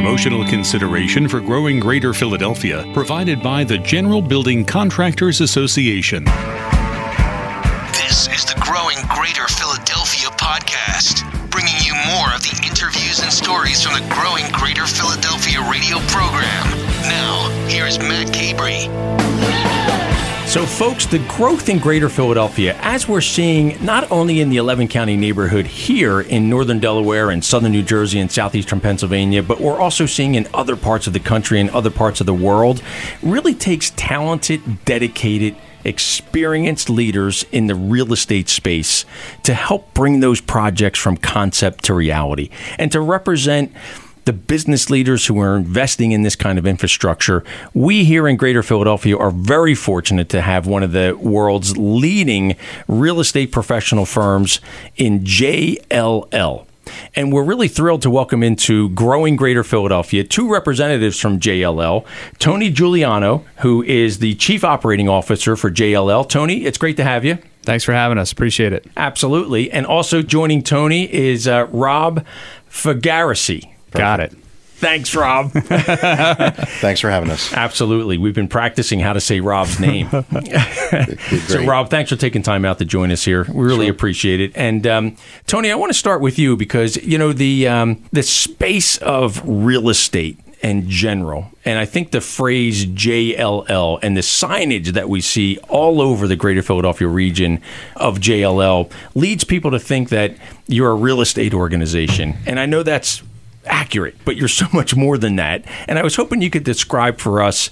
Promotional consideration for growing Greater Philadelphia provided by the General Building Contractors Association. This is the Growing Greater Philadelphia podcast, bringing you more of the interviews and stories from the Growing Greater Philadelphia radio program. Now, here's Matt Cabrey. So, folks, the growth in Greater Philadelphia, as we're seeing not only in the 11 county neighborhood here in northern Delaware and southern New Jersey and southeastern Pennsylvania, but we're also seeing in other parts of the country and other parts of the world, really takes talented, dedicated, experienced leaders in the real estate space to help bring those projects from concept to reality and to represent the business leaders who are investing in this kind of infrastructure. We here in Greater Philadelphia are very fortunate to have one of the world's leading real estate professional firms in JLL. And we're really thrilled to welcome into growing Greater Philadelphia two representatives from JLL Tony Juliano, who is the Chief Operating Officer for JLL. Tony, it's great to have you. Thanks for having us. Appreciate it. Absolutely. And also joining Tony is uh, Rob Fogarasi. Got it. Thanks, Rob. Thanks for having us. Absolutely. We've been practicing how to say Rob's name. so, Rob, thanks for taking time out to join us here. We really Sure. appreciate it. And um, Tony, I want to start with you because you know the um, the space of real estate in general, and I think the phrase JLL and the signage that we see all over the Greater Philadelphia region of JLL leads people to think that you're a real estate organization, and I know that's accurate, but you're so much more than that. And I was hoping you could describe for us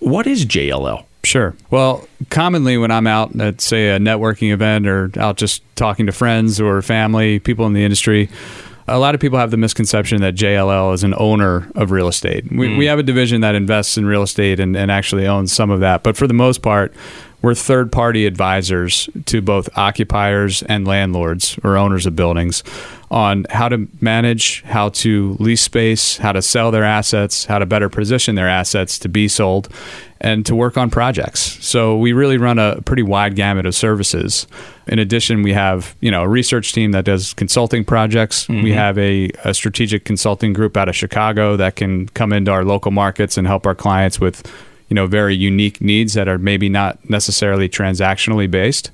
what is JLL. Sure. Well, commonly when I'm out at, say, a networking event or out just talking to friends or family, people in the industry, a lot of people have the misconception that JLL is an owner of real estate. We, we hmm. have a division that invests in real estate and, and actually owns some of that. But for the most part, we're third party advisors to both occupiers and landlords or owners of buildings on how to manage, how to lease space, how to sell their assets, how to better position their assets to be sold, and to work on projects. So we really run a pretty wide gamut of services. In addition, we have you know a research team that does consulting projects. We mm-hmm. have a, a strategic consulting group out of Chicago that can come into our local markets and help our clients with you know very unique needs that are maybe not necessarily transactionally based.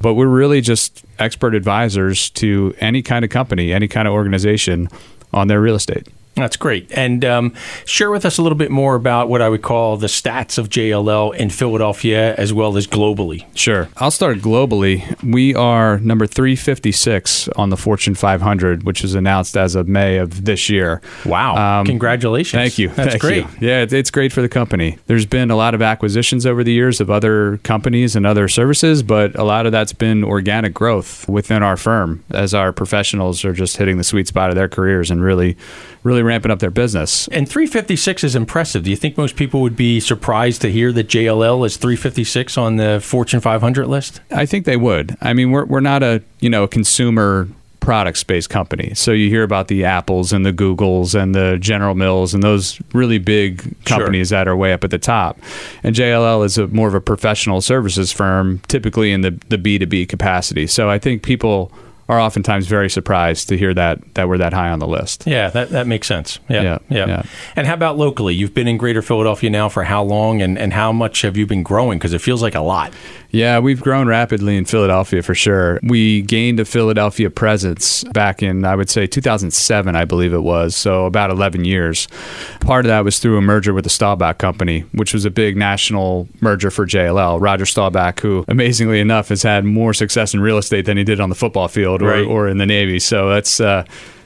But we're really just expert advisors to any kind of company any kind of organization on their real estate That's great. And um, share with us a little bit more about what I would call the stats of JLL in Philadelphia as well as globally. Sure. I'll start globally. We are number 356 on the Fortune 500, which was announced as of May of this year. Wow. Um, Congratulations. Thank you. That's Thank great. you. Yeah, it's great for the company. There's been a lot of acquisitions over the years of other companies and other services, but a lot of that's been organic growth within our firm as our professionals are just hitting the sweet spot of their careers and really, really ramping up their business. And 356 is impressive. Do you think most people would be surprised to hear that JLL is 356 on the Fortune 500 list? I think they would. I mean, we're we're not a you know a consumer product based company. So you hear about the Apples and the Googles and the General Mills and those really big companies that are way up at the top. And JLL is a more of a professional services firm, typically in the the B two B capacity. So I think people are oftentimes very surprised to hear that that we're that high on the list. Yeah, that, that makes sense. Yeah, yeah, Yeah, yeah. And how about locally? You've been in Greater Philadelphia now for how long, and, and how much have you been growing? Because it feels like a lot. Yeah, we've grown rapidly in Philadelphia for sure. We gained a Philadelphia presence back in, I would say, 2007, I believe it was. So about 11 years. Part of that was through a merger with the Staubach Company, which was a big national merger for JLL. Roger Staubach, who amazingly enough has had more success in real estate than he did on the football field or, Right. or in the Navy. So that's. Uh,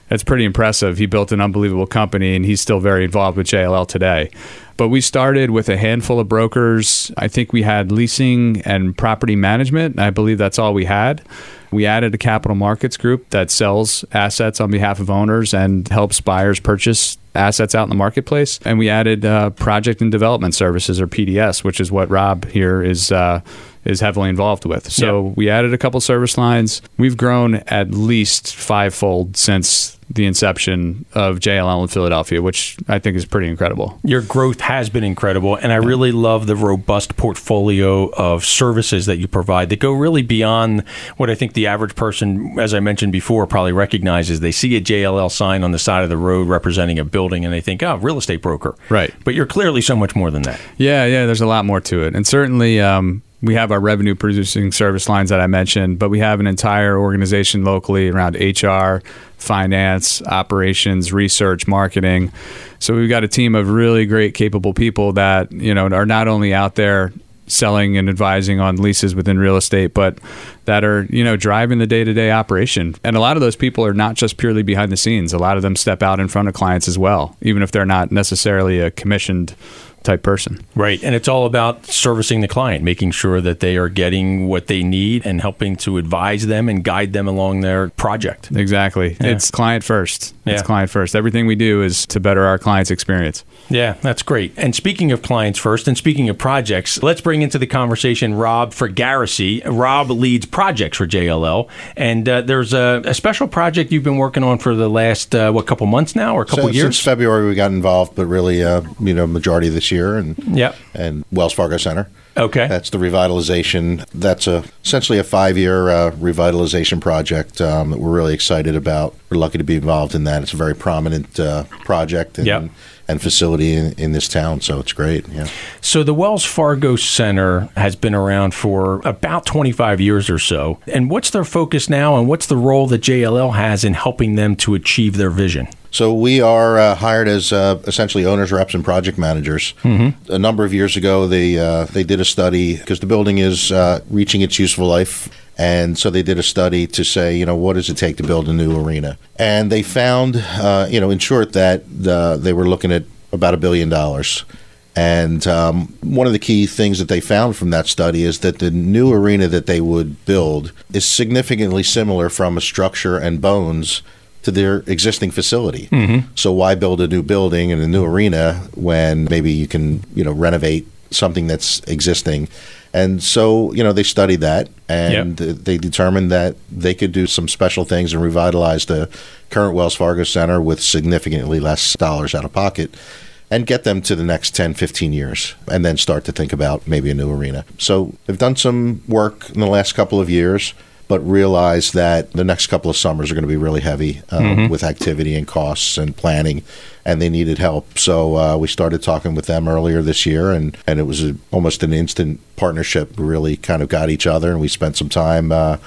that's pretty impressive. He built an unbelievable company and he's still very involved with JLL today. But we started with a handful of brokers. I think we had leasing and property management. I believe that's all we had. We added a capital markets group that sells assets on behalf of owners and helps buyers purchase assets out in the marketplace. And we added uh, project and development services, or PDS, which is what Rob here is uh, is heavily involved with. So Yep. we added a couple service lines. We've grown at least fivefold since the inception of JLL in Philadelphia, which I think is pretty incredible. Your growth has been incredible, and I really love the robust portfolio of services that you provide that go really beyond what I think the average person, as I mentioned before, probably recognizes. They see a JLL sign on the side of the road representing a building, and they think, "Oh, real estate broker." Right. But you're clearly so much more than that. Yeah, yeah, there's a lot more to it. And certainly, um, we have our revenue producing service lines that I mentioned, but we have an entire organization locally around HR, finance, operations, research, marketing. So we've got a team of really great, capable people that, you know, are not only out there selling and advising on leases within real estate, but that are, you know, driving the day to day operation. And a lot of those people are not just purely behind the scenes. A lot of them step out in front of clients as well, even if they're not necessarily a commissioned type person. Right. And it's all about servicing the client, making sure that they are getting what they need and helping to advise them and guide them along their project. Exactly. It's client first. It's client first. Everything we do is to better our client's experience. Yeah, that's great. And speaking of clients first, and speaking of projects, let's bring into the conversation Rob Fogarasi. Rob leads projects for JLL, and uh, there's a, a special project you've been working on for the last uh, what couple months now, or a couple So, years? Since February, we got involved, but really, uh, you know, majority of this year, and Yep. and Wells Fargo Center. Okay. That's the revitalization. That's a essentially a five-year uh, revitalization project um, that we're really excited about. We're lucky to be involved in that. It's a very prominent uh, project and, Yep. And facility in, in this town, so it's great. Yeah. So the Wells Fargo Center has been around for about 25 years or so. And what's their focus now, and what's the role that JLL has in helping them to achieve their vision? So we are uh, hired as uh, essentially owners, reps, and project managers. Mm-hmm. A number of years ago, they uh, they did a study because the building is uh, reaching its useful life, and so they did a study to say, you know, what does it take to build a new arena? And they found, uh, you know, in short, that the, they were looking at about a billion dollars. And um, one of the key things that they found from that study is that the new arena that they would build is significantly similar from a structure and bones to their existing facility. So why build a new building and a new arena when maybe you can, you know, renovate something that's existing? And so, you know, they studied that and they determined that they could do some special things and revitalize the current Wells Fargo Center with significantly less dollars out of pocket and get them to the next 10, 15 years and then start to think about maybe a new arena. So they've done some work in the last couple of years, but realize that the next couple of summers are going to be really heavy um, with activity and costs and planning, and they needed help. So uh, we started talking with them earlier this year, and, and it was a, almost an instant partnership. We really kind of got each other, and we spent some time. Uh,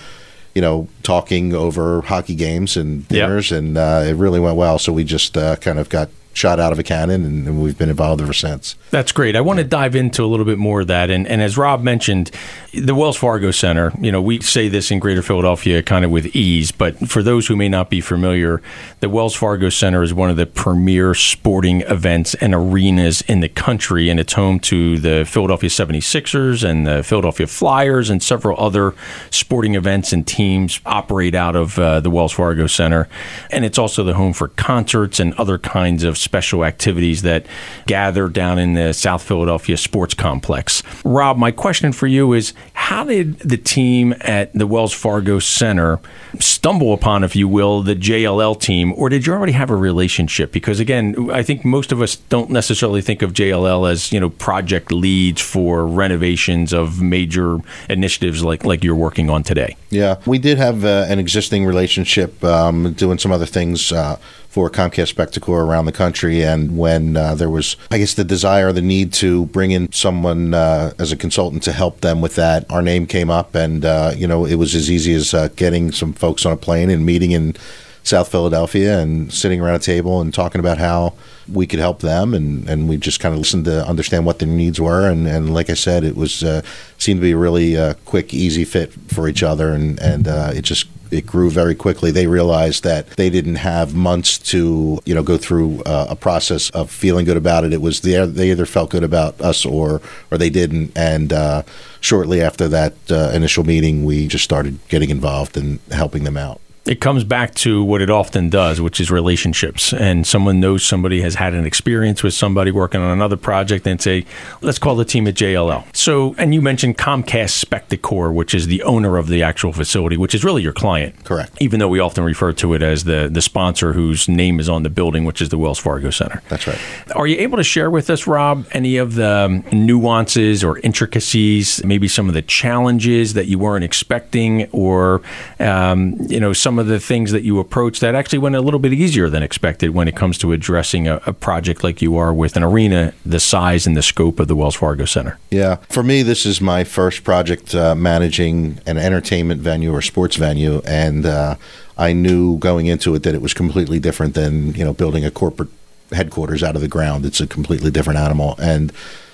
you know, talking over hockey games and Yep. dinners, and uh, it really went well. So we just uh, kind of got shot out of a cannon, and, we've been involved ever since. That's great. I want to dive into a little bit more of that. And, and as Rob mentioned, the Wells Fargo Center, you know, we say this in Greater Philadelphia kind of with ease, but for those who may not be familiar, the Wells Fargo Center is one of the premier sporting events and arenas in the country, and it's home to the Philadelphia 76ers and the Philadelphia Flyers and several other sporting events and teams operate out of uh, the Wells Fargo Center. And it's also the home for concerts and other kinds of special activities that gather down in the South Philadelphia Sports Complex. Rob, my question for you is how did the team at the Wells Fargo Center stumble upon, if you will, the JLL team, or did you already have a relationship? Because again, I think most of us don't necessarily think of JLL as you know project leads for renovations of major initiatives like like you're working on today. Yeah, we did have uh, an existing relationship um, doing some other things uh, for Comcast Spectacor around the country. And when uh, there was, I guess, the desire, the need to bring in someone uh, as a consultant to help them with that, our name came up. And, uh, you know, it was as easy as uh, getting some folks on a plane and meeting in South Philadelphia and sitting around a table and talking about how we could help them. And, and we just kind of listened to understand what their needs were. And, and like I said, it was uh, seemed to be a really uh, quick, easy fit for each other. And, and it just it grew very quickly. They realized that they didn't have months to, you know, go through uh, a process of feeling good about it. It was they they either felt good about us or or they didn't. And uh, shortly after that uh, initial meeting, we just started getting involved and helping them out. It comes back to what it often does, which is relationships. And someone knows somebody has had an experience with somebody working on another project and say, let's call the team at JLL. So, and you mentioned Comcast Spectacor, which is the owner of the actual facility, which is really your client. Correct. Even though we often refer to it as the, the sponsor whose name is on the building, which is the Wells Fargo Center. That's right. Are you able to share with us, Rob, any of the nuances or intricacies, maybe some of the challenges that you weren't expecting, or, um, you know, some of the things that you approach that actually went a little bit easier than expected when it comes to addressing a, a project like you are with an arena the size and the scope of the Wells Fargo Center? Yeah. For me, this is my first project uh, managing an entertainment venue or sports venue, and uh, I knew going into it that it was completely different than you know building a corporate headquarters out of the ground. It's a completely different animal, and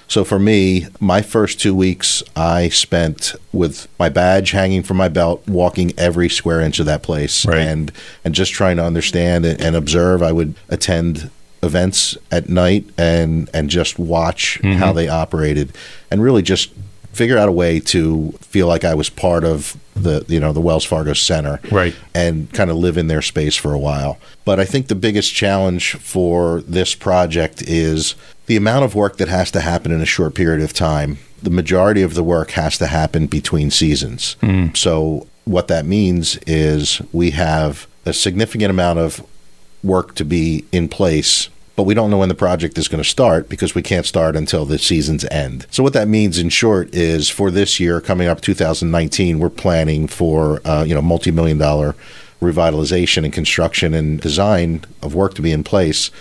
so for me, my first two weeks I spent with my badge hanging from my belt, walking every square inch of that place, Right. and and just trying to understand and, and observe. I would attend events at night and and just watch mm-hmm. how they operated, and really just figure out a way to feel like I was part of the you know the Wells Fargo Center, Right. and kind of live in their space for a while. But I think the biggest challenge for this project is the amount of work that has to happen in a short period of time. The majority of the work has to happen between seasons. Hmm. So what that means is we have a significant amount of work to be in place but we don't know when the project is going to start because we can't start until the season's end. So what that means, in short, is for this year coming up, 2019, we're planning for uh, you know multi-million dollar revitalization and construction and design of work to be in place,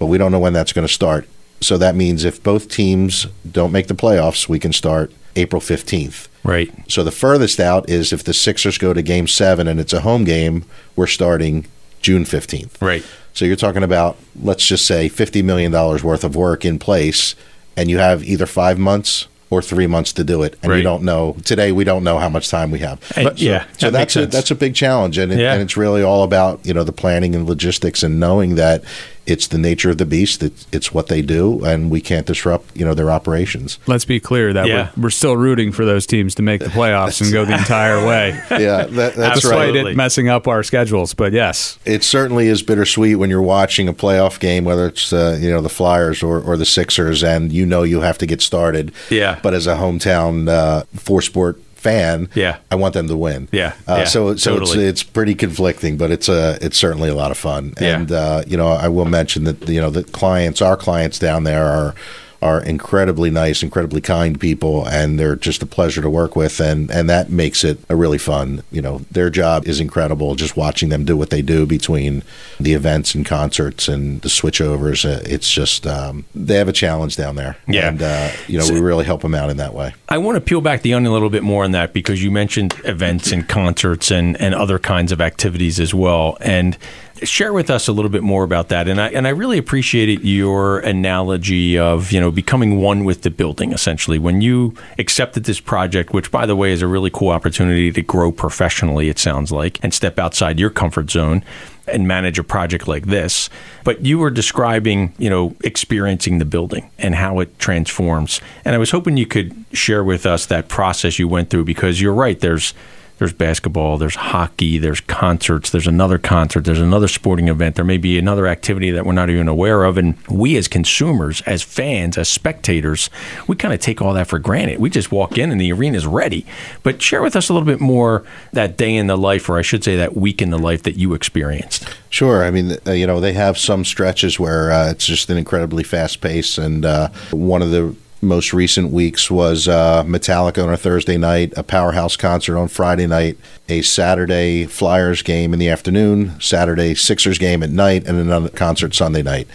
but we don't know when that's going to start. So that means if both teams don't make the playoffs, we can start April 15th. Right. So the furthest out is if the Sixers go to game seven and it's a home game, we're starting June 15th. Right. So you're talking about, let's just say, $50 million worth of work in place, and you have either five months or three months to do it. And Right. you don't know, today we don't know how much time we have. But- so- yeah, So that that's a, sense. that's a big challenge. And, it, Yeah. and it's really all about, you know, the planning and logistics and knowing that it's the nature of the beast. It's, it's what they do, and we can't disrupt, you know, their operations. Let's be clear that Yeah. we're, we're still rooting for those teams to make the playoffs and go the entire way, Yeah, that, that's right. despite Absolutely. it messing up our schedules. But yes, it certainly is bittersweet when you're watching a playoff game, whether it's uh, you know the Flyers or, or the Sixers, and you know you have to get started. Yeah. But as a hometown uh, four sport fan, Yeah. I want them to win. Yeah, Uh, yeah, so so totally. it's it's pretty conflicting, but it's uh, it's certainly a lot of fun. Yeah. And uh, you know I will mention that you know the clients, our clients down there are. Are incredibly nice, incredibly kind people, and they're just a pleasure to work with, and and that makes it a really fun. You know, their job is incredible. Just watching them do what they do between the events and concerts and the switchovers, uh, it's just um, they have a challenge down there. Yeah. and uh, you know we really help them out in that way. I want to peel back the onion a little bit more on that because you mentioned events and concerts and, and other kinds of activities as well. And share with us a little bit more about that. And I and I really appreciated your analogy of you know becoming one with the building. Essentially, when you accepted this project, which by the way is a really cool opportunity to grow professionally, it sounds like, and step outside your comfort zone and manage a project like this. But you were describing, you know, experiencing the building and how it transforms. And I was hoping you could share with us that process you went through because you're right, there's there's basketball, there's hockey, there's concerts, there's another concert, there's another sporting event, there may be another activity that we're not even aware of. And we as consumers, as fans, as spectators, we kind of take all that for granted. We just walk in and the arena's ready. But share with us a little bit more that day in the life, or I should say that week in the life that you experienced. Sure. I mean, uh, you know, they have some stretches where uh, it's just an incredibly fast pace. And uh, one of the most recent weeks was uh, Metallica on a Thursday night, a powerhouse concert on Friday night, a Saturday Flyers game in the afternoon, Saturday Sixers game at night, and another concert Sunday night.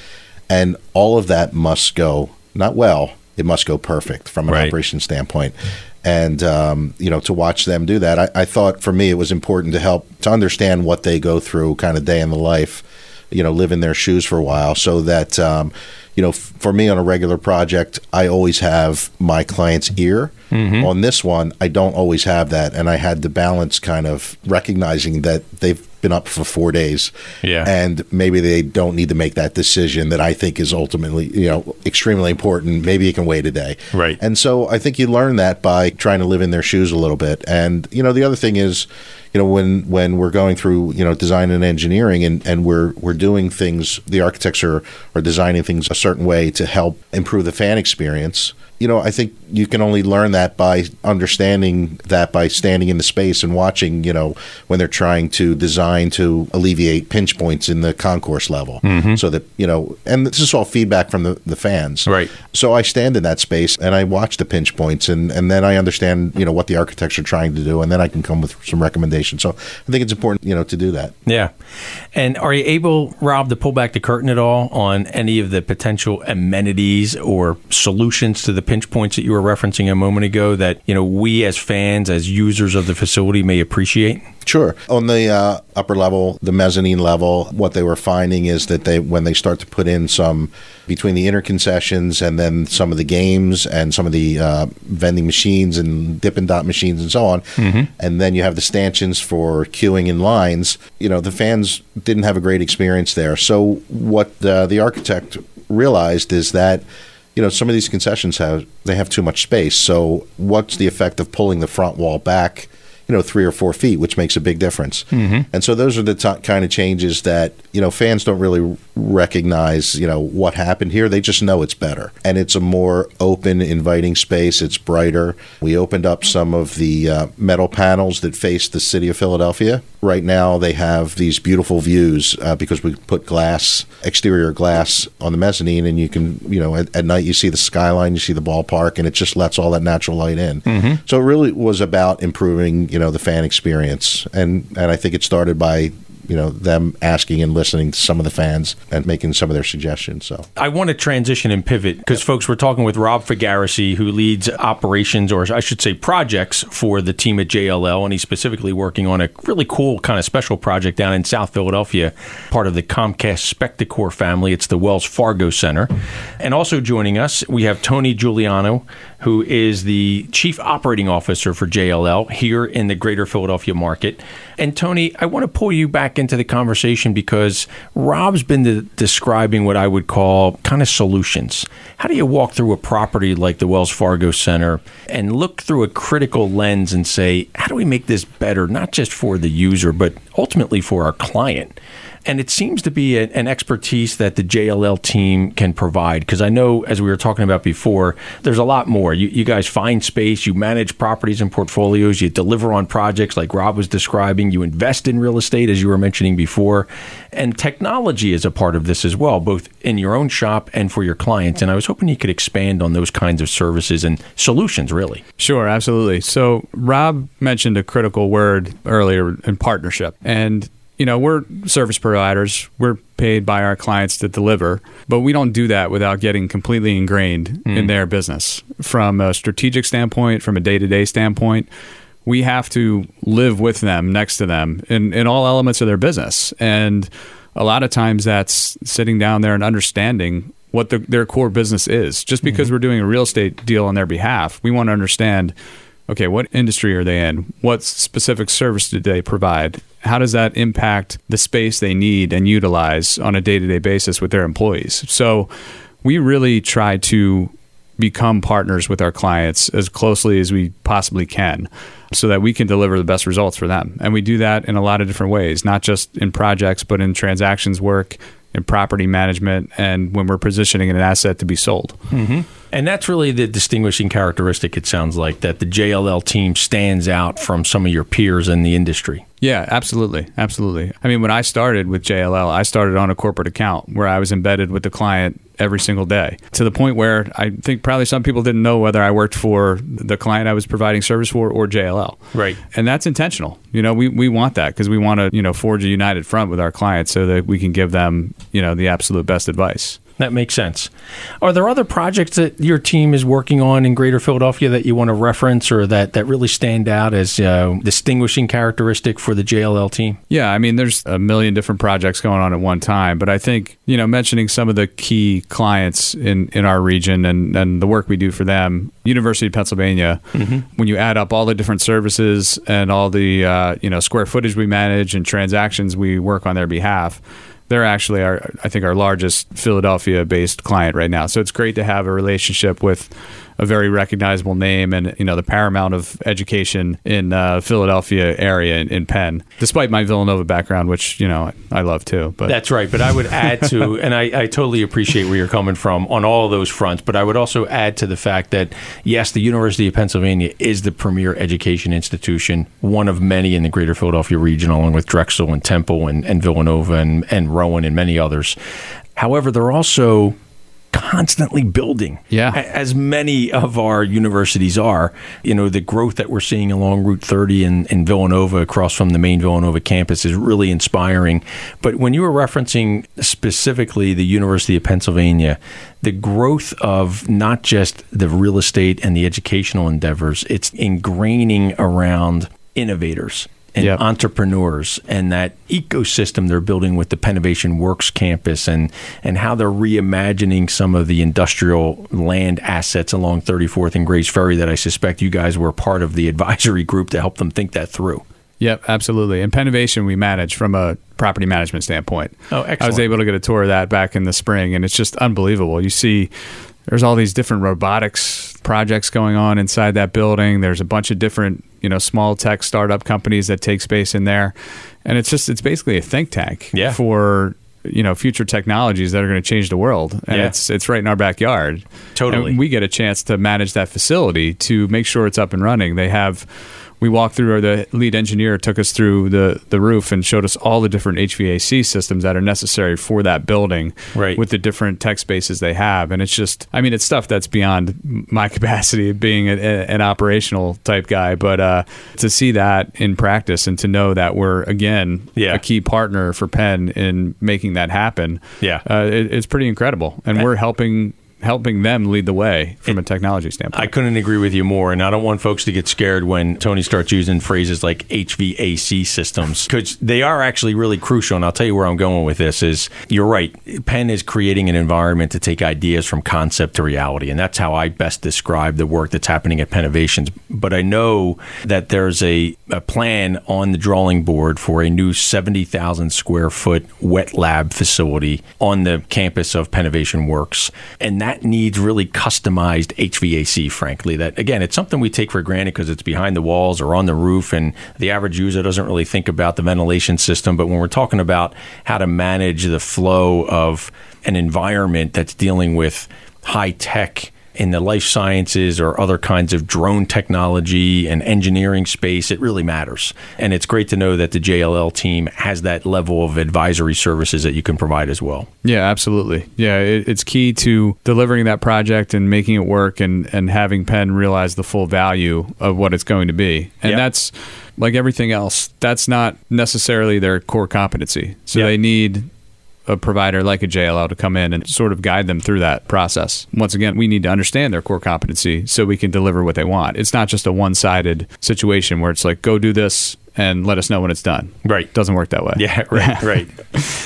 And all of that must go, not well, it must go perfect from an Right. operation standpoint. And um, you know, to watch them do that, I, I thought for me it was important to help to understand what they go through, kind of day in the life. You know, live in their shoes for a while, so that um, you know, f- for me on a regular project, I always have my client's ear. Mm-hmm. On this one, I don't always have that, and I had to balance kind of recognizing that they've been up for four days, Yeah. and maybe they don't need to make that decision that I think is ultimately, you know, extremely important. Maybe it can wait a day, Right. And so I think you learn that by trying to live in their shoes a little bit. And you know, the other thing is, you know when when we're going through you know design and engineering and, and we're we're doing things the architects are, are designing things a certain way to help improve the fan experience you know, I think you can only learn that by understanding that by standing in the space and watching, you know, when they're trying to design to alleviate pinch points in the concourse level. Mm-hmm. So that, you know, and this is all feedback from the, the fans. Right. So I stand in that space and I watch the pinch points and, and then I understand, you know, what the architects are trying to do and then I can come with some recommendations. So I think it's important, you know, to do that. Yeah. And are you able, Rob, to pull back the curtain at all on any of the potential amenities or solutions to the pinch points that you were referencing a moment ago that you know we as fans, as users of the facility, may appreciate? Sure. On the uh, upper level, the mezzanine level, what they were finding is that they, when they start to put in some between the inner concessions and then some of the games and some of the uh, vending machines and Dippin' Dot machines and so on, mm-hmm. and then you have the stanchions for queuing in lines. You know, the fans didn't have a great experience there. So what uh, the architect realized is that you know, some of these concessions have they have too much space. So, what's the effect of pulling the front wall back? You know, three or four feet, which makes a big difference. Mm-hmm. And so, those are the t- kind of changes that you know fans don't really recognize. You know what happened here; they just know it's better, and it's a more open, inviting space. It's brighter. We opened up some of the uh, metal panels that face the city of Philadelphia right now they have these beautiful views uh, because we put glass exterior glass on the mezzanine and you can you know at, at, night you see the skyline you see the ballpark and it just lets all that natural light in mm-hmm. so it really was about improving you know the fan experience and and i think it started by you know them asking and listening to some of the fans and making some of their suggestions. So I want to transition and pivot because folks, we're talking with Rob Fogarasi, who leads operations or I should say projects for the team at JLL, and he's specifically working on a really cool kind of special project down in South Philadelphia, part of the Comcast Spectacor family. It's the Wells Fargo Center, and also joining us we have Tony Juliano, who is the chief operating officer for JLL here in the Greater Philadelphia market. And Tony, I want to pull you back into the conversation because Rob's been describing what I would call kind of solutions. How do you walk through a property like the Wells Fargo Center and look through a critical lens and say, how do we make this better, not just for the user, but ultimately for our client? And it seems to be a, an expertise that the JLL team can provide. Because I know, as we were talking about before, there's a lot more. You, you, guys find space, you manage properties and portfolios, you deliver on projects like Rob was describing, you invest in real estate, as you were mentioning before. And technology is a part of this as well, both in your own shop and for your clients. And I was hoping you could expand on those kinds of services and solutions, really. Sure, absolutely. So, Rob mentioned a critical word earlier in partnership. And you know, we're service providers. We're paid by our clients to deliver, but we don't do that without getting completely ingrained mm. in their business. From a strategic standpoint, from a day to day standpoint, we have to live with them, next to them, in, in all elements of their business. And a lot of times that's sitting down there and understanding what the, their core business is. Just because mm-hmm. we're doing a real estate deal on their behalf, we want to understand okay, what industry are they in? What specific service do they provide? How does that impact the space they need and utilize on a day to day basis with their employees? So we really try to become partners with our clients as closely as we possibly can so that we can deliver the best results for them. And we do that in a lot of different ways, not just in projects, but in transactions work, in property management, and when we're positioning an asset to be sold. Mm-hmm. And that's really the distinguishing characteristic, it sounds like, that the JLL team stands out from some of your peers in the industry. Yeah, absolutely. Absolutely. I mean, when I started with JLL, I started on a corporate account where I was embedded with the client every single day to the point where I think probably some people didn't know whether I worked for the client I was providing service for or JLL. Right. And that's intentional. You know, we, we want that because we want to, you know, forge a united front with our clients so that we can give them, you know, the absolute best advice. That makes sense. Are there other projects that your team is working on in Greater Philadelphia that you want to reference or that, that really stand out as uh, distinguishing characteristic for the JLL team? Yeah, I mean, there's a million different projects going on at one time, but I think, you know, mentioning some of the key clients in, in our region and, and the work we do for them, University of Pennsylvania, mm-hmm. when you add up all the different services and all the, uh, you know, square footage we manage and transactions we work on their behalf, they're actually our I think our largest Philadelphia based client right now. So it's great to have a relationship with a very recognizable name and you know the paramount of education in uh, Philadelphia area in, in Penn. Despite my Villanova background, which you know I love too. But That's right. But I would add to, and I, I totally appreciate where you're coming from on all of those fronts. But I would also add to the fact that yes, the University of Pennsylvania is the premier education institution, one of many in the Greater Philadelphia region, along with Drexel and Temple and, and Villanova and, and Rowan and many others. However, they're also constantly building. Yeah. As many of our universities are. You know, the growth that we're seeing along Route 30 in, in Villanova across from the main Villanova campus is really inspiring. But when you were referencing specifically the University of Pennsylvania, the growth of not just the real estate and the educational endeavors, it's ingraining around innovators and Yep. entrepreneurs and that ecosystem they're building with the Pennovation Works campus and and how they're reimagining some of the industrial land assets along 34th and Grays Ferry that I suspect you guys were part of the advisory group to help them think that through. Yep, absolutely. And Pennovation we manage from a property management standpoint. Oh, excellent. I was able to get a tour of that back in the spring, and it's just unbelievable. You see, there's all these different robotics projects going on inside that building. There's a bunch of different, you know, small tech startup companies that take space in there, and it's just it's basically a think tank Yeah. for you know future technologies that are going to change the world and Yeah. it's it's right in our backyard Totally. and we get a chance to manage that facility to make sure it's up and running they have we walked through or the lead engineer took us through the the roof and showed us all the different HVAC systems that are necessary for that building Right. with the different tech spaces they have and it's just I mean it's stuff that's beyond my capacity of being a, a- an operational type guy but uh, to see that in practice and to know that we're again Yeah. a key partner for Penn in making that happen Yeah. uh, it, it's pretty incredible and we're helping helping them lead the way from a technology standpoint I couldn't agree with you more, and I don't want folks to get scared when Tony starts using phrases like HVAC systems because they are actually really crucial. And I'll tell you where I'm going with this: is you're right. Penn is creating an environment to take ideas from concept to reality, and that's how I best describe the work that's happening at Pennovations. But I know that there's a, a plan on the drawing board for a new 70,000 square foot wet lab facility on the campus of Pennovation Works, and that needs really customized HVAC. Frankly, that again, it's something we take for granted because it's behind the walls or on the roof, and the average user doesn't really think about the ventilation system. But when we're talking about how to manage the flow of an environment that's dealing with high tech in the life sciences or other kinds of drone technology and engineering space, it really matters. And it's great to know that the JLL team has that level of advisory services that you can provide as well. Yeah, absolutely. Yeah, it, it's key to delivering that project and making it work and, and having Penn realize the full value of what it's going to be. And Yep. that's like everything else, that's not necessarily their core competency. So Yep. they need a provider like a JLL to come in and sort of guide them through that process. Once again, we need to understand their core competency so we can deliver what they want. It's not just a one sided situation where it's like, go do this and let us know when it's done. Right. Doesn't work that way. Yeah, right, right.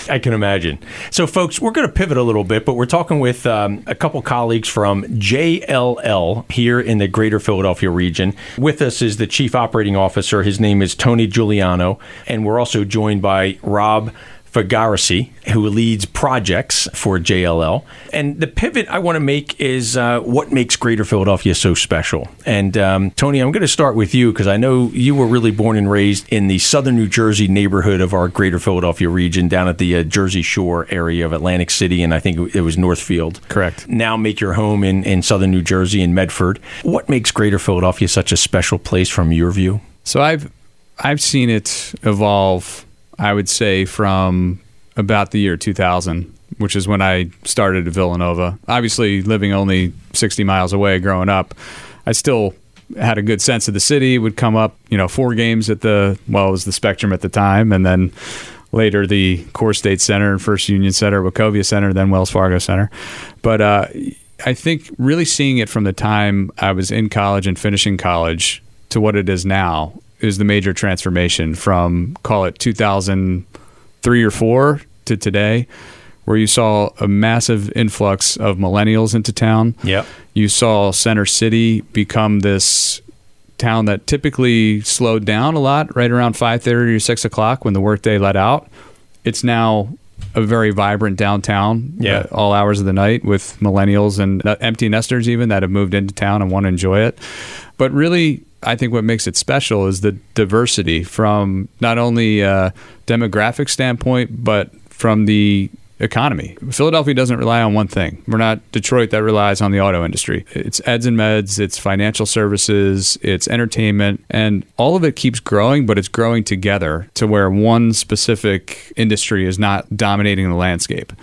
I can imagine. So, folks, we're going to pivot a little bit, but we're talking with um, a couple colleagues from JLL here in the greater Philadelphia region. With us is the Chief Operating Officer. His name is Tony Juliano. And we're also joined by Rob Fogarasi, who leads projects for JLL. And the pivot I want to make is uh, what makes Greater Philadelphia so special. And um, Tony, I'm going to start with you because I know you were really born and raised in the southern New Jersey neighborhood of our Greater Philadelphia region, down at the uh, Jersey Shore area of Atlantic City, and I think it was Northfield. Correct. Now make your home in, in southern New Jersey in Medford. What makes Greater Philadelphia such a special place from your view? So I've I've seen it evolve. I would say from about the year 2000, which is when I started at Villanova. Obviously, living only 60 miles away, growing up, I still had a good sense of the city. Would come up, you know, four games at the well, it was the Spectrum at the time, and then later the Core State Center, First Union Center, Wachovia Center, then Wells Fargo Center. But uh, I think really seeing it from the time I was in college and finishing college to what it is now is the major transformation from call it 2003 or 4 to today where you saw a massive influx of millennials into town. Yep. You saw Center City become this town that typically slowed down a lot right around 5.30 or 6 o'clock when the workday let out. It's now a very vibrant downtown Yeah. at all hours of the night with millennials and uh, empty nesters even that have moved into town and want to enjoy it. But really, I think what makes it special is the diversity from not only a demographic standpoint, but from the economy. Philadelphia doesn't rely on one thing. We're not Detroit that relies on the auto industry. It's eds and meds, it's financial services, it's entertainment, and all of it keeps growing, but it's growing together to where one specific industry is not dominating the landscape.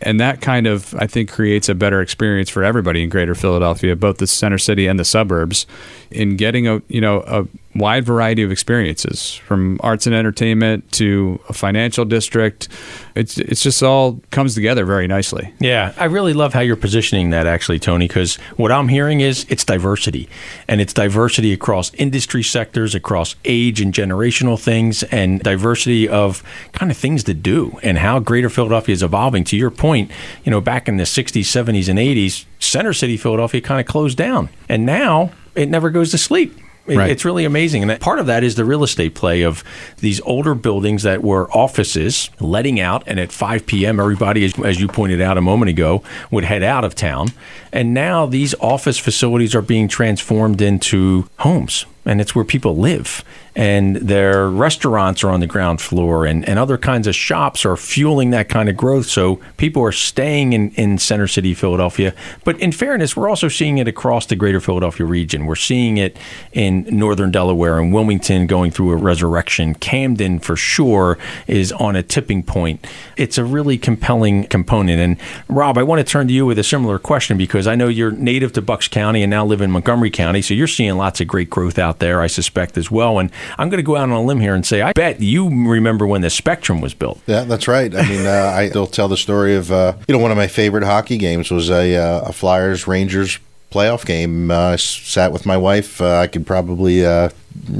And that kind of, I think, creates a better experience for everybody in Greater Philadelphia, both the center city and the suburbs, in getting a you know a wide variety of experiences from arts and entertainment to a financial district. It's it's just all comes together very nicely. Yeah, I really love how you're positioning that actually, Tony, because what I'm hearing is it's diversity. And it's diversity across industry sectors, across age and generational things, and diversity of kind of things to do and how Greater Philadelphia is evolving. To your point, you know, back in the 60s, 70s, and 80s, Center City, Philadelphia kind of closed down. And now it never goes to sleep. It- Right. It's really amazing. And that part of that is the real estate play of these older buildings that were offices letting out. And at 5 p.m., everybody, as, as you pointed out a moment ago, would head out of town. And now these office facilities are being transformed into homes. And it's where people live. And their restaurants are on the ground floor, and, and other kinds of shops are fueling that kind of growth. So people are staying in, in Center City, Philadelphia. But in fairness, we're also seeing it across the greater Philadelphia region. We're seeing it in northern Delaware and Wilmington going through a resurrection. Camden, for sure, is on a tipping point. It's a really compelling component. And Rob, I want to turn to you with a similar question because I know you're native to Bucks County and now live in Montgomery County. So you're seeing lots of great growth out there, I suspect, as well. And I'm going to go out on a limb here and say, I bet you remember when the Spectrum was built. Yeah, that's right. I mean, uh, I still tell the story of uh, you know one of my favorite hockey games was a, uh, a Flyers Rangers playoff game. Uh, I s- sat with my wife. Uh, I could probably uh,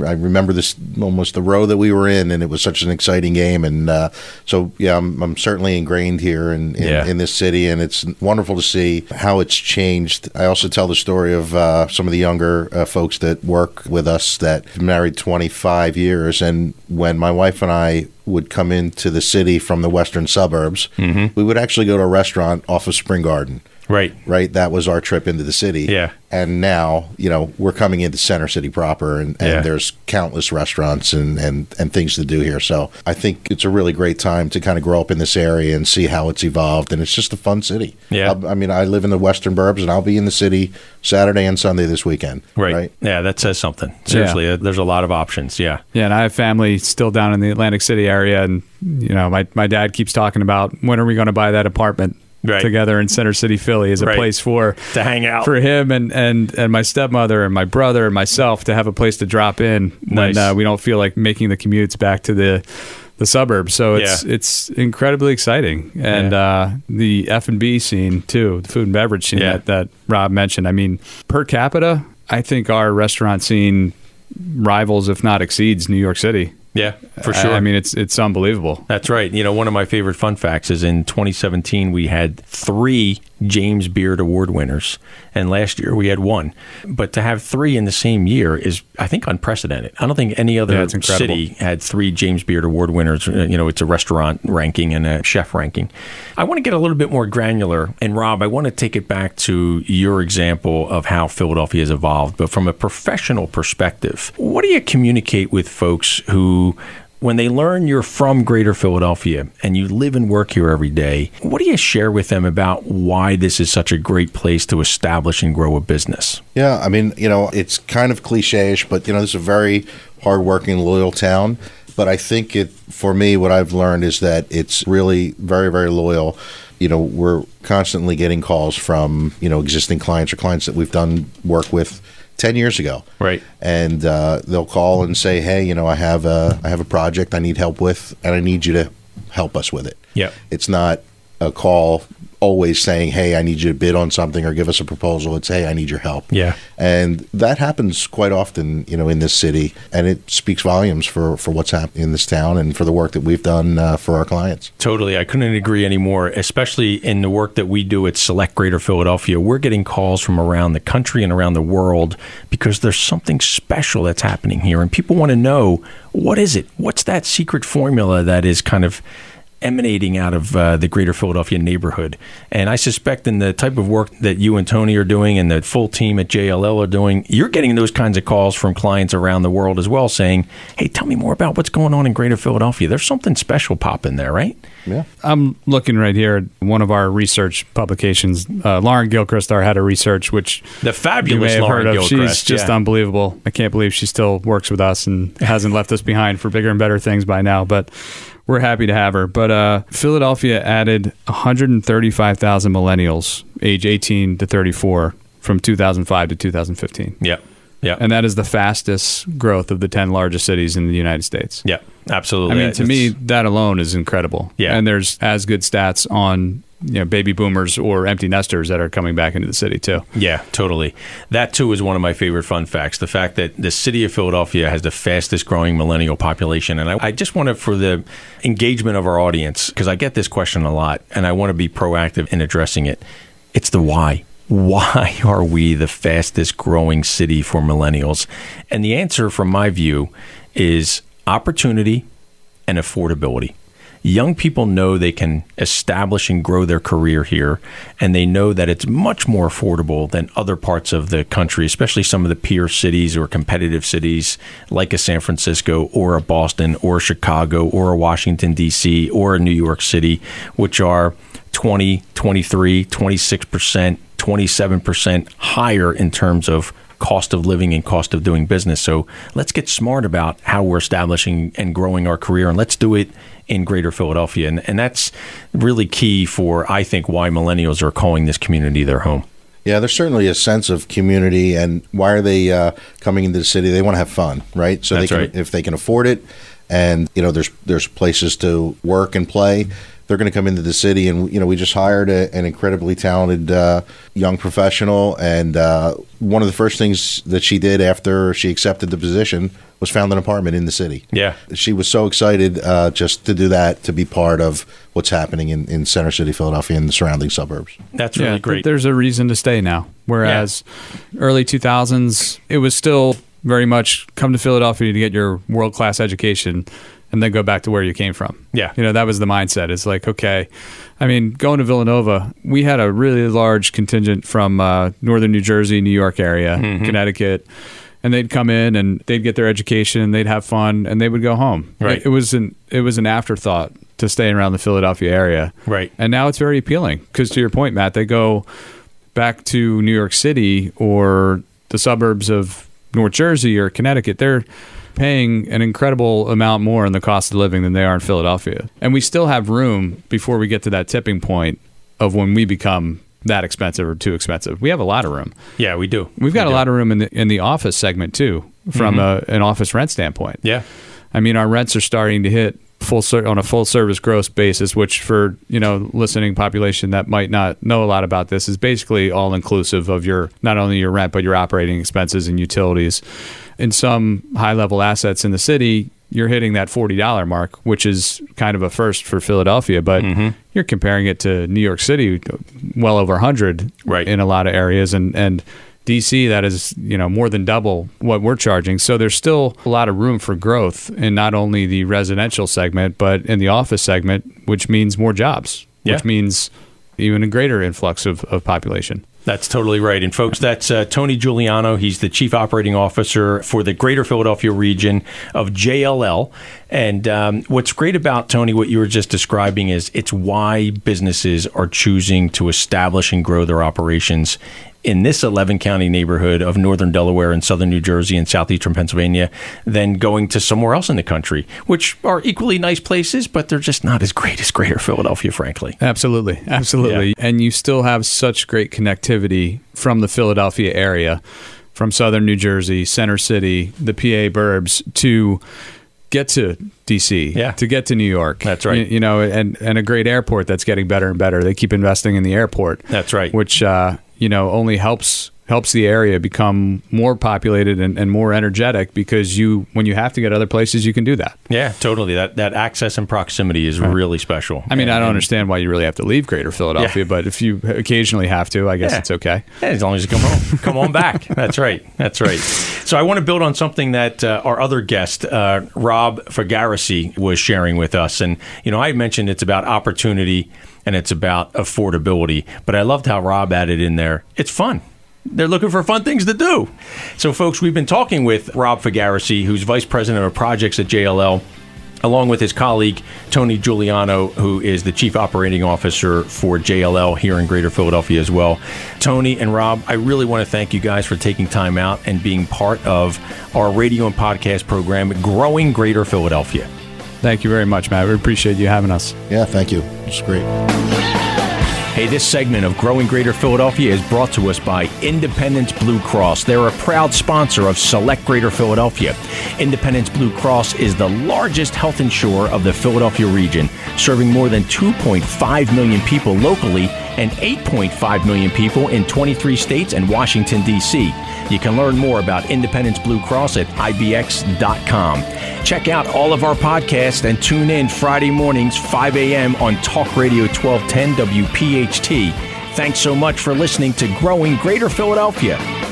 I remember this almost the row that we were in, and it was such an exciting game. And uh, so yeah, I'm, I'm certainly ingrained here in in, Yeah. in this city, and it's wonderful to see how it's changed. I also tell the story of uh, some of the younger uh, folks that work with us that married 25 years, and when my wife and I would come into the city from the western suburbs, Mm-hmm. we would actually go to a restaurant off of Spring Garden. Right. Right, that was our trip into the city. Yeah. and now you know we're coming into Center City proper, and, and Yeah. there's countless restaurants and, and and things to do here. So I think it's a really great time to kind of grow up in this area and see how it's evolved, and it's just a fun city. Yeah. I, I mean, I live in the Western Burbs, and I'll be in the city Saturday and Sunday this weekend. Right. right? Yeah, that says something. Seriously, uh, there's a lot of options. Yeah. Yeah, and I have family still down in the Atlantic City area, and you know, my my dad keeps talking about when are we going to buy that apartment Right. together in Center City, Philly, as a Right. place for To hang out. for him and and and my stepmother and my brother and myself to have a place to drop in Nice. when uh, we don't feel like making the commutes back to the the suburbs. So it's Yeah. it's incredibly exciting, and uh, the F and B scene too, the food and beverage scene Yeah. that that Rob mentioned. I mean, per capita, I think our restaurant scene rivals, if not exceeds, New York City. Yeah, for sure. I mean, it's it's unbelievable. That's right. You know, one of my favorite fun facts is in 2017 we had three James Beard Award winners, and last year we had one. But to have three in the same year is, I think, unprecedented. I don't think any other Yeah, city had three James Beard Award winners. Uh, You know, it's a restaurant ranking and a chef ranking. I want to get a little bit more granular, and Rob, I want to take it back to your example of how Philadelphia has evolved, but from a professional perspective, what do you communicate with folks who when they learn you're from greater Philadelphia and you live and work here every day, what do you share with them about why this is such a great place to establish and grow a business? Yeah, I mean, you know, it's kind of cliche-ish, but you know, this is a very hardworking, loyal town. But I think it, for me, what I've learned is that it's really very, very loyal. You know, we're constantly getting calls from you know existing clients or clients that we've done work with ten years ago, Right. And uh, they'll call and say, "Hey, you know, I have a I have a project I need help with, and I need you to help us with it." Yep. It's not a call always saying, "Hey, I need you to bid on something or give us a proposal." It's, "Hey, I need your help." Yeah. And that happens quite often, you know, in this city, and it speaks volumes for for what's happening in this town and for the work that we've done uh, for our clients. Totally. I couldn't agree anymore, especially in the work that we do at Select Greater Philadelphia. We're getting calls from around the country and around the world because there's something special that's happening here. And people want to know what is it? What's that secret formula that is kind of emanating out of uh, the greater Philadelphia neighborhood. And I suspect in the type of work that you and Tony are doing and the full team at JLL are doing, you're getting those kinds of calls from clients around the world as well saying, hey, tell me more about what's going on in greater Philadelphia. There's something special popping there, right? Yeah. I'm looking right here at one of our research publications. Uh, Lauren Gilchrist, our head of research, which The you fabulous may have Lauren heard of. Gilchrist. She's just yeah. unbelievable. I can't believe she still works with us and hasn't left us behind for bigger and better things by now. But we're happy to have her. But uh, Philadelphia added 135,000 millennials, age 18 to 34, from 2005 to 2015. Yeah. Yeah. And that is the fastest growth of the 10 largest cities in the United States. yeah. Absolutely. I mean, to me, that alone is incredible. Yeah. And there's as good stats on you know baby boomers or empty nesters that are coming back into the city too. Yeah, totally. That too is one of my favorite fun facts. The fact that the city of Philadelphia has the fastest growing millennial population. And I, I just want to, for the engagement of our audience, because I get this question a lot and I want to be proactive in addressing it. It's the why. Why are we the fastest growing city for millennials? And the answer, from my view, is opportunity and affordability. Young people know they can establish and grow their career here, and they know that it's much more affordable than other parts of the country, especially some of the peer cities or competitive cities like a San Francisco or a Boston or Chicago or a Washington, D.C. or a New York City, which are 20, 23, 26%, 27% higher in terms of cost of living and cost of doing business. So let's get smart about how we're establishing and growing our career, and let's do it in Greater Philadelphia. And, and that's really key for, I think, why millennials are calling this community their home. Yeah, there's certainly a sense of community, and why are they uh, coming into the city? They want to have fun, right? So That's they can, right. if they can afford it, and you know, there's there's places to work and play. They're going to come into the city, and you know, we just hired a, an incredibly talented uh, young professional, and uh, one of the first things that she did after she accepted the position was found an apartment in the city. Yeah. she was so excited uh, just to do that, to be part of what's happening in, in Center City, Philadelphia, and the surrounding suburbs. That's really th- great. There's a reason to stay now. Whereas early 2000s, it was still very much come to Philadelphia to get your world class education and then go back to where you came from. Yeah. You know, that was the mindset. It's like, okay, I mean, going to Villanova, we had a really large contingent from uh, northern New Jersey, New York area, Mm-hmm. Connecticut. And they'd come in and they'd get their education, and they'd have fun, and they would go home. Right. It, it was an it was an afterthought to staying around the Philadelphia area. Right. And now it's very appealing because, to your point, Matt, they go back to New York City or the suburbs of North Jersey or Connecticut. They're paying an incredible amount more in the cost of living than they are in Philadelphia. And we still have room before we get to that tipping point of when we become that expensive or too expensive. We have a lot of room. yeah, we do. We've got We a do. lot of room in the in the office segment too, from a, an office rent standpoint. Yeah. I mean, our rents are starting to hit full ser- on a full service gross basis, which for you know listening population that might not know a lot about this is basically all inclusive of your not only your rent but your operating expenses and utilities. In some high level assets in the city, you're hitting that forty dollar mark, which is kind of a first for Philadelphia, but mm-hmm. you're comparing it to New York City, well over hundred Right. in a lot of areas, and and DC that is you know more than double what we're charging. So there's still a lot of room for growth in not only the residential segment but in the office segment, which means more jobs, Yeah. which means even a greater influx of, of population. That's totally right. And folks, that's uh, Tony Juliano. He's the Chief Operating Officer for the Greater Philadelphia region of JLL. And um, what's great about Tony, what you were just describing, is it's why businesses are choosing to establish and grow their operations in this 11 county neighborhood of northern Delaware and southern New Jersey and southeastern Pennsylvania than going to somewhere else in the country, which are equally nice places, but they're just not as great as Greater Philadelphia, frankly. Absolutely, absolutely. And you still have such great connectivity from the Philadelphia area, from southern New Jersey, Center City, the PA burbs to get to DC, Yeah. to get to New York. That's right. You, you know, and and a great airport that's getting better and better. They keep investing in the airport. That's right. Which uh, you know only helps helps the area become more populated and, and more energetic because you when you have to get other places you can do that Yeah, totally. That that access and proximity is really special. i mean i don't understand why you really have to leave greater philadelphia Yeah. but if you occasionally have to i guess Yeah. it's okay Yeah, as long as you come home, come on back. That's right. That's right. So I want to build on something that uh, our other guest, uh, Rob Fogarasi, was sharing with us. And you know, I mentioned it's about opportunity and it's about affordability, but I loved how Rob added in there. It's fun. They're looking for fun things to do. So, folks, we've been talking with Rob Fogarasi, who's vice president of projects at JLL along with his colleague Tony Juliano, who is the chief operating officer for JLL here in Greater Philadelphia as well. Tony and Rob, I really want to thank you guys for taking time out and being part of our radio and podcast program, Growing Greater Philadelphia. thank you very much matt we appreciate you having us Yeah, thank you. It's great. Hey, this segment of Growing Greater Philadelphia is brought to us by Independence Blue Cross. They're a proud sponsor of Select Greater Philadelphia. Independence Blue Cross is the largest health insurer of the Philadelphia region, serving more than 2.5 million people locally and 8.5 million people in 23 states and Washington, D.C. You can learn more about Independence Blue Cross at ibx.com. Check out all of our podcasts and tune in Friday mornings, 5 a.m. on Talk Radio 1210 WPHT. Thanks so much for listening to Growing Greater Philadelphia.